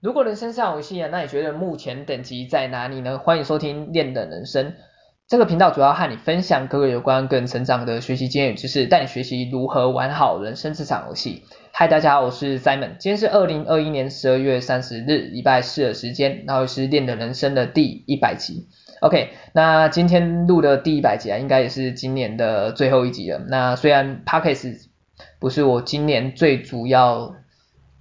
如果人生是场游戏啊，那你觉得目前等级在哪里呢？欢迎收听练的人生这个频道，主要和你分享各个有关个人成长的学习经验与知识，带你学习如何玩好人生这场游戏。嗨，大家好，我是 Simon，今天是二零二一年十二月三十日，礼拜四的时间，然后是练的人生的第一百集。OK，那今天录的第一百集啊，应该也是今年的最后一集了。那虽然 Podcast 不是我今年最主要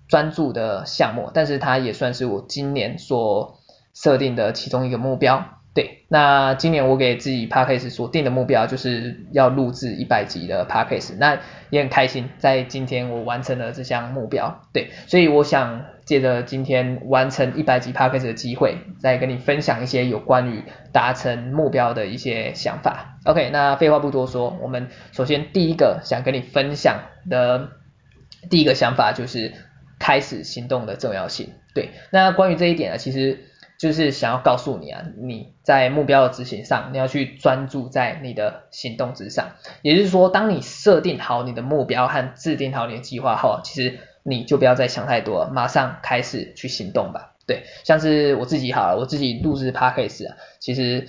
专注的项目，但是它也算是我今年所设定的其中一个目标。对，那今年我给自己 Podcast 所定的目标就是要录制一百集的 Podcast，那也很开心，在今天我完成了这项目标。对，所以我想借着今天完成一百集 Podcast 的机会，再跟你分享一些有关于达成目标的一些想法。OK，那废话不多说，我们首先第一个想跟你分享的第一个想法就是。开始行动的重要性，对，那关于这一点呢，其实就是想要告诉你啊，你在目标的执行上，你要去专注在你的行动之上。也就是说，当你设定好你的目标和制定好你的计划后，其实你就不要再想太多了，马上开始去行动吧。对，像是我自己好了，我自己录制 Podcast 啊，其实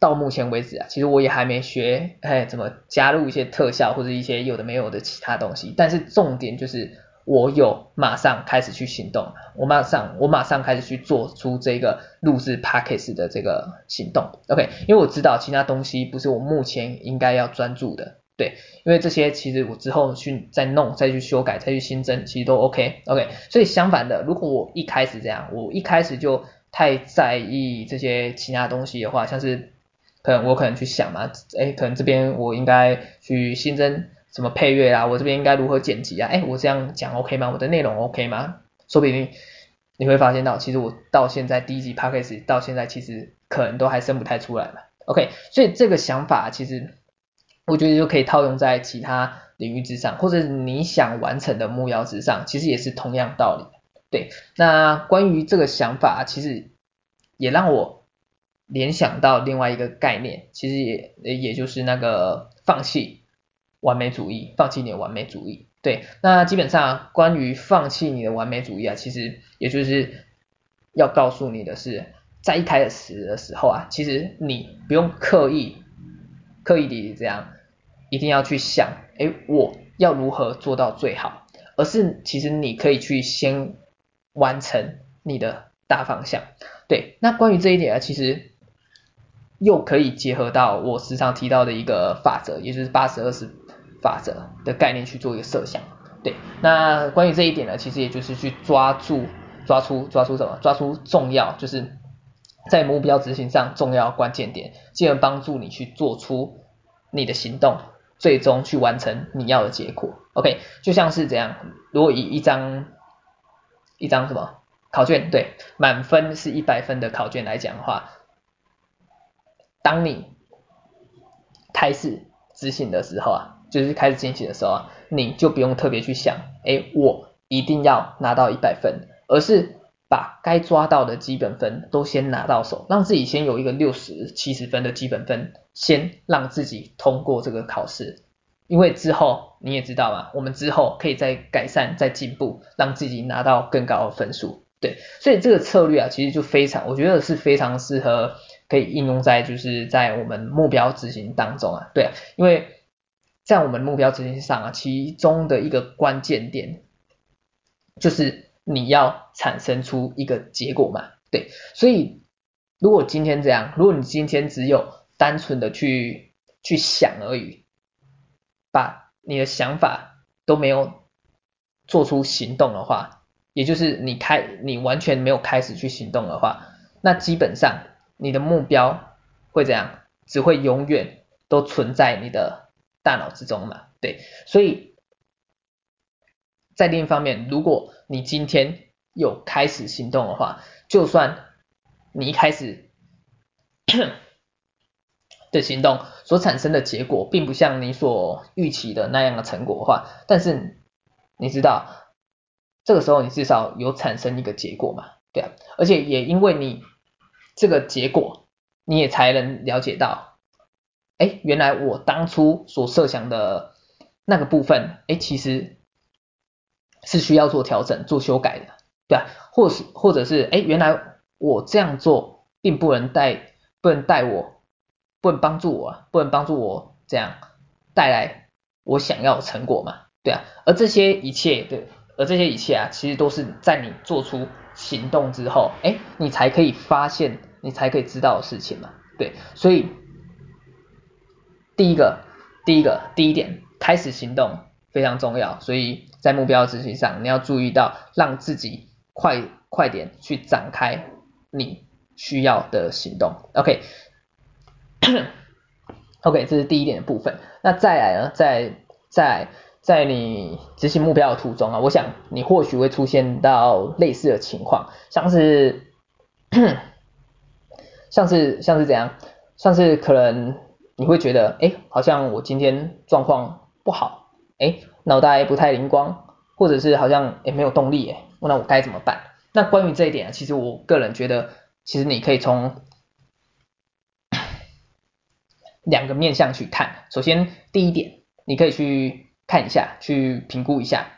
到目前为止啊，其实我也还没学，哎，怎么加入一些特效或者一些有的没有的其他东西，但是重点就是。我有马上开始去行动，我马上我马上开始去做出这个录制 Podcast 的这个行动，OK，因为我知道其他东西不是我目前应该要专注的，对，因为这些其实我之后去再弄、再去修改、再去新增，其实都 OK，OK，所以相反的，如果我一开始这样，我一开始就太在意这些其他东西的话，像是可能我可能去想嘛，诶，可能这边我应该去新增。什么配乐啊？我这边应该如何剪辑啊？哎，我这样讲 OK 吗？我的内容 OK 吗？说不定你会发现到，其实我到现在第一集 Podcast 到现在，其实可能都还生不太出来嘛。OK，所以这个想法其实我觉得就可以套用在其他领域之上，或者你想完成的目标之上，其实也是同样道理。对，那关于这个想法，其实也让我联想到另外一个概念，其实也也就是那个放弃。完美主义，放弃你的完美主义。对，那基本上关于放弃你的完美主义啊，其实也就是要告诉你的是，在一开始的时候啊，其实你不用刻意刻意的这样，一定要去想，哎，我要如何做到最好，而是其实你可以去先完成你的大方向。对，那关于这一点啊，其实又可以结合到我时常提到的一个法则，也就是八十二十。法则的概念去做一个设想，对，那关于这一点呢，其实也就是去抓住、抓出、抓出什么？抓出重要，就是在目标执行上重要关键点，进而帮助你去做出你的行动，最终去完成你要的结果。OK，就像是这样，如果以一张一张什么考卷，对，满分是一百分的考卷来讲的话，当你开始执行的时候啊。就是开始进行的时候啊，你就不用特别去想，哎，我一定要拿到一百分，而是把该抓到的基本分都先拿到手，让自己先有一个六十、七十分的基本分，先让自己通过这个考试。因为之后你也知道嘛，我们之后可以再改善、再进步，让自己拿到更高的分数。对，所以这个策略啊，其实就非常，我觉得是非常适合可以应用在就是在我们目标执行当中啊。对，因为。在我们目标执行上啊，其中的一个关键点就是你要产生出一个结果嘛，对，所以如果今天这样，如果你今天只有单纯的去去想而已，把你的想法都没有做出行动的话，也就是你开你完全没有开始去行动的话，那基本上你的目标会怎样？只会永远都存在你的。大脑之中嘛，对，所以在另一方面，如果你今天有开始行动的话，就算你一开始 的行动所产生的结果，并不像你所预期的那样的成果的话，但是你知道，这个时候你至少有产生一个结果嘛，对啊，而且也因为你这个结果，你也才能了解到。哎，原来我当初所设想的那个部分，哎，其实是需要做调整、做修改的。对啊，或是或者是哎，原来我这样做并不能带，不能带我，不能帮助我，不能帮助我这样带来我想要的成果嘛，对啊，而这些一切对，而这些一切啊，其实都是在你做出行动之后，哎，你才可以发现，你才可以知道的事情嘛，对，所以第一个，第一个，第一点，开始行动非常重要，所以在目标执行上，你要注意到让自己。快快点去展开你需要的行动，OK，OK，这是第一点的部分。那再来呢，在在在你执行目标的途中啊，我想你或许会出现到类似的情况，像是 像是像是怎样，像是可能你会觉得，哎，好像我今天状况不好，哎，脑袋不太灵光，或者是好像哎没有动力，哎。那我该怎么办？那关于这一点，其实我个人觉得，其实你可以从 两个面向去看。首先，第一点，你可以去看一下，去评估一下，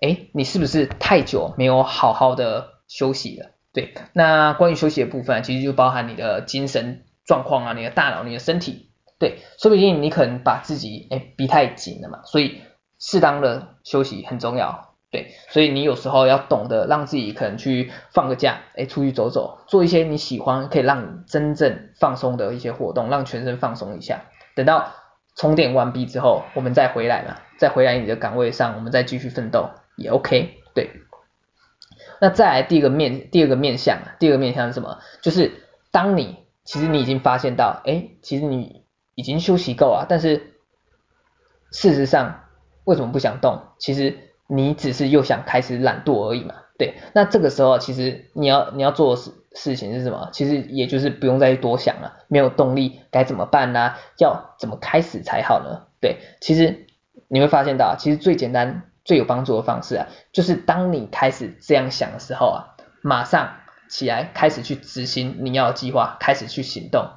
哎，你是不是太久没有好好的休息了？对，那关于休息的部分，其实就包含你的精神状况啊，你的大脑，你的身体。对，说不定你可能把自己哎逼太紧了嘛，所以适当的休息很重要。对，所以你有时候要懂得让自己可能去放个假，哎，出去走走，做一些你喜欢可以让你真正放松的一些活动，让全身放松一下。等到充电完毕之后，我们再回来嘛，再回来你的岗位上，我们再继续奋斗也 OK。对，那再来第一个面，第二个面向，第二个面向是什么？就是当你其实你已经发现到，哎，其实你已经休息够啊，但是事实上为什么不想动？其实。你只是又想开始懒惰而已嘛，对，那这个时候其实你要你要做的事事情是什么？其实也就是不用再多想了，没有动力该怎么办呢？要怎么开始才好呢？对，其实你会发现到，其实最简单最有帮助的方式啊，就是当你开始这样想的时候啊，马上起来开始去执行你要的计划，开始去行动，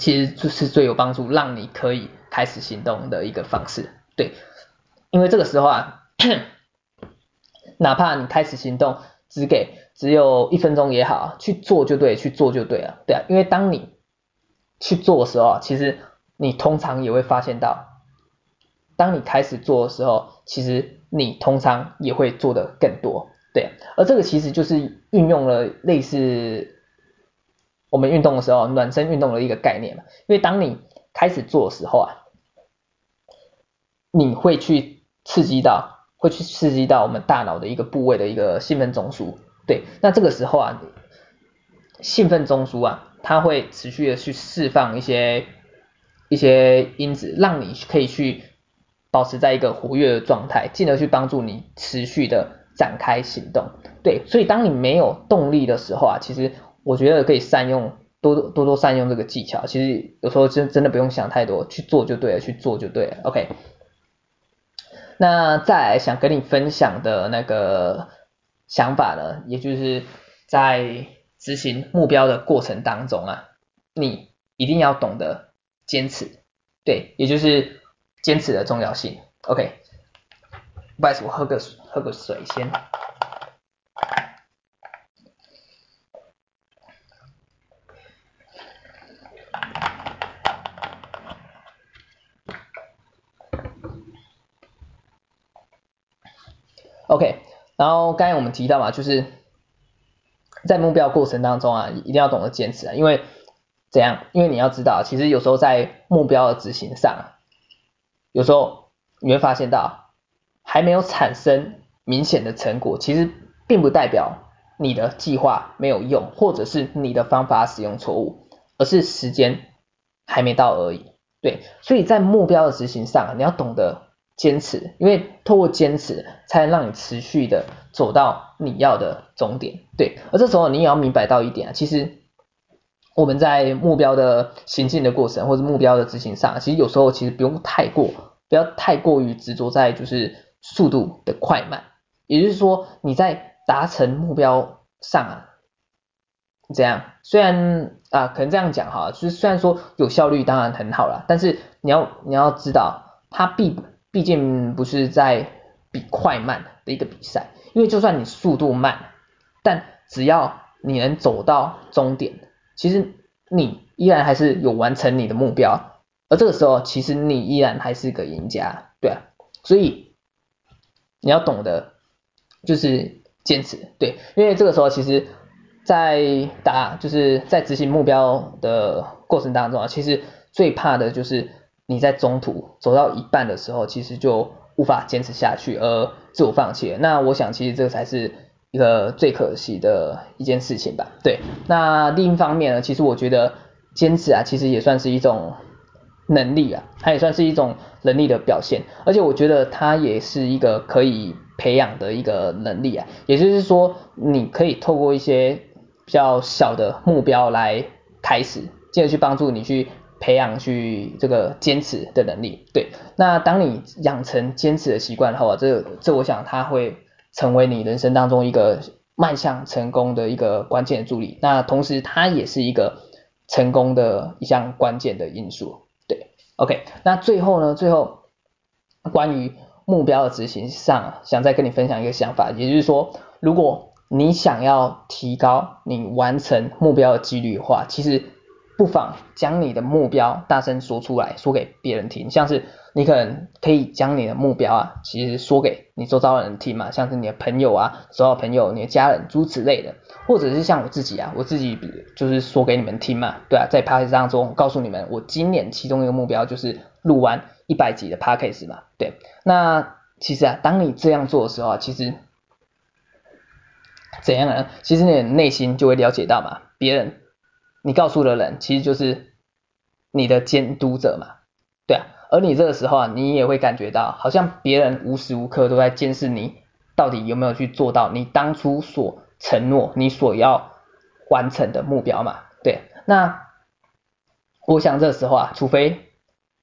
其实就是最有帮助，让你可以开始行动的一个方式，对。因为这个时候啊，哪怕你开始行动，只给只有一分钟也好，去做就对，去做就对了，对啊。因为当你去做的时候，其实你通常也会发现到，当你开始做的时候，其实你通常也会做得更多，对啊。而这个其实就是运用了类似我们运动的时候，暖身运动的一个概念嘛。因为当你开始做的时候啊，你会去。刺激到，会去刺激到我们大脑的一个部位的一个兴奋中枢，对，那这个时候啊，兴奋中枢啊，它会持续的去释放一些一些因子，让你可以去保持在一个活跃的状态，进而去帮助你持续的展开行动，对，所以当你没有动力的时候啊，其实我觉得可以善用多多多善用这个技巧，其实有时候真真的不用想太多，去做就对了，去做就对了，OK。那再来想跟你分享的那个想法呢，也就是在执行目标的过程当中啊，你一定要懂得坚持，对，也就是坚持的重要性。OK，不好意思，我喝个喝个水先。OK，然后刚才我们提到嘛，就是在目标过程当中啊，一定要懂得坚持啊，因为怎样？因为你要知道，其实有时候在目标的执行上，有时候你会发现到还没有产生明显的成果，其实并不代表你的计划没有用，或者是你的方法使用错误，而是时间还没到而已。对，所以在目标的执行上，你要懂得。坚持，因为透过坚持，才能让你持续的走到你要的终点。对，而这时候你也要明白到一点啊，其实我们在目标的行进的过程，或者目标的执行上，其实有时候其实不用太过，不要太过于执着在就是速度的快慢。也就是说，你在达成目标上啊，这样虽然啊，可能这样讲哈，就是虽然说有效率当然很好啦，但是你要你要知道，它必。毕竟不是在比快慢的一个比赛，因为就算你速度慢，但只要你能走到终点，其实你依然还是有完成你的目标，而这个时候其实你依然还是个赢家，对啊，所以你要懂得就是坚持，对，因为这个时候其实，在打就是在执行目标的过程当中啊，其实最怕的就是你在中途走到一半的时候，其实就无法坚持下去而自我放弃了。那我想其实这才是一个最可惜的一件事情吧。对，那另一方面呢，其实我觉得坚持啊，其实也算是一种能力啊，它也算是一种能力的表现，而且我觉得它也是一个可以培养的一个能力啊。也就是说，你可以透过一些比较小的目标来开始，进而去帮助你去培养去这个坚持的能力。对，那当你养成坚持的习惯后啊，这这我想它会。成为你人生当中一个迈向成功的一个关键的助力，那同时它也是一个成功的一项关键的因素。对，OK，那最后呢，最后关于目标的执行上，想再跟你分享一个想法，也就是说，如果你想要提高你完成目标的几率的话，其实不妨将你的目标大声说出来，说给别人听，像是。你可能可以将你的目标啊，其实说给你周遭的人听嘛，像是你的朋友啊，周遭朋友、你的家人诸如此类的，或者是像我自己啊，我自己就是说给你们听嘛，对啊，在 Podcast 当中告诉你们，我今年其中一个目标就是录完一百集的 Podcast 嘛，对，那其实啊，当你这样做的时候啊，其实怎样呢？其实你的内心就会了解到嘛，别人你告诉的人其实就是你的监督者嘛，对啊。而你这个时候啊，你也会感觉到，好像别人无时无刻都在监视你，到底有没有去做到你当初所承诺、你所要完成的目标嘛？对，那我想这时候啊，除非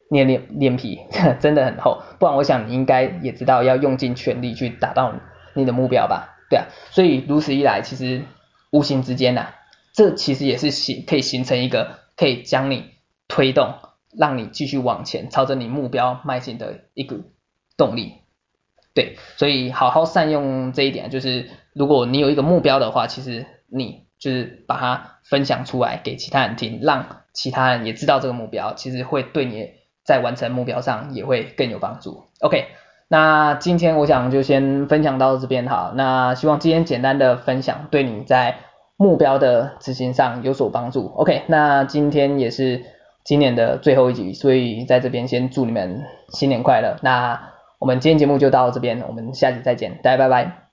你的脸脸皮 真的很厚，不然我想你应该也知道要用尽全力去达到你的目标吧？对啊，所以如此一来，其实无形之间呐、啊，这其实也是形可以形成一个可以将你推动。让你继续往前，朝着你目标迈进的一股动力。对，所以好好善用这一点，就是如果你有一个目标的话，其实你就是把它分享出来给其他人听，让其他人也知道这个目标，其实会对你在完成目标上也会更有帮助。OK，那今天我想就先分享到这边好，那希望今天简单的分享对你在目标的执行上有所帮助。OK，那今天也是。今年的最后一集，所以在这边先祝你们新年快乐。那我们今天节目就到这边，我们下集再见，大家拜拜。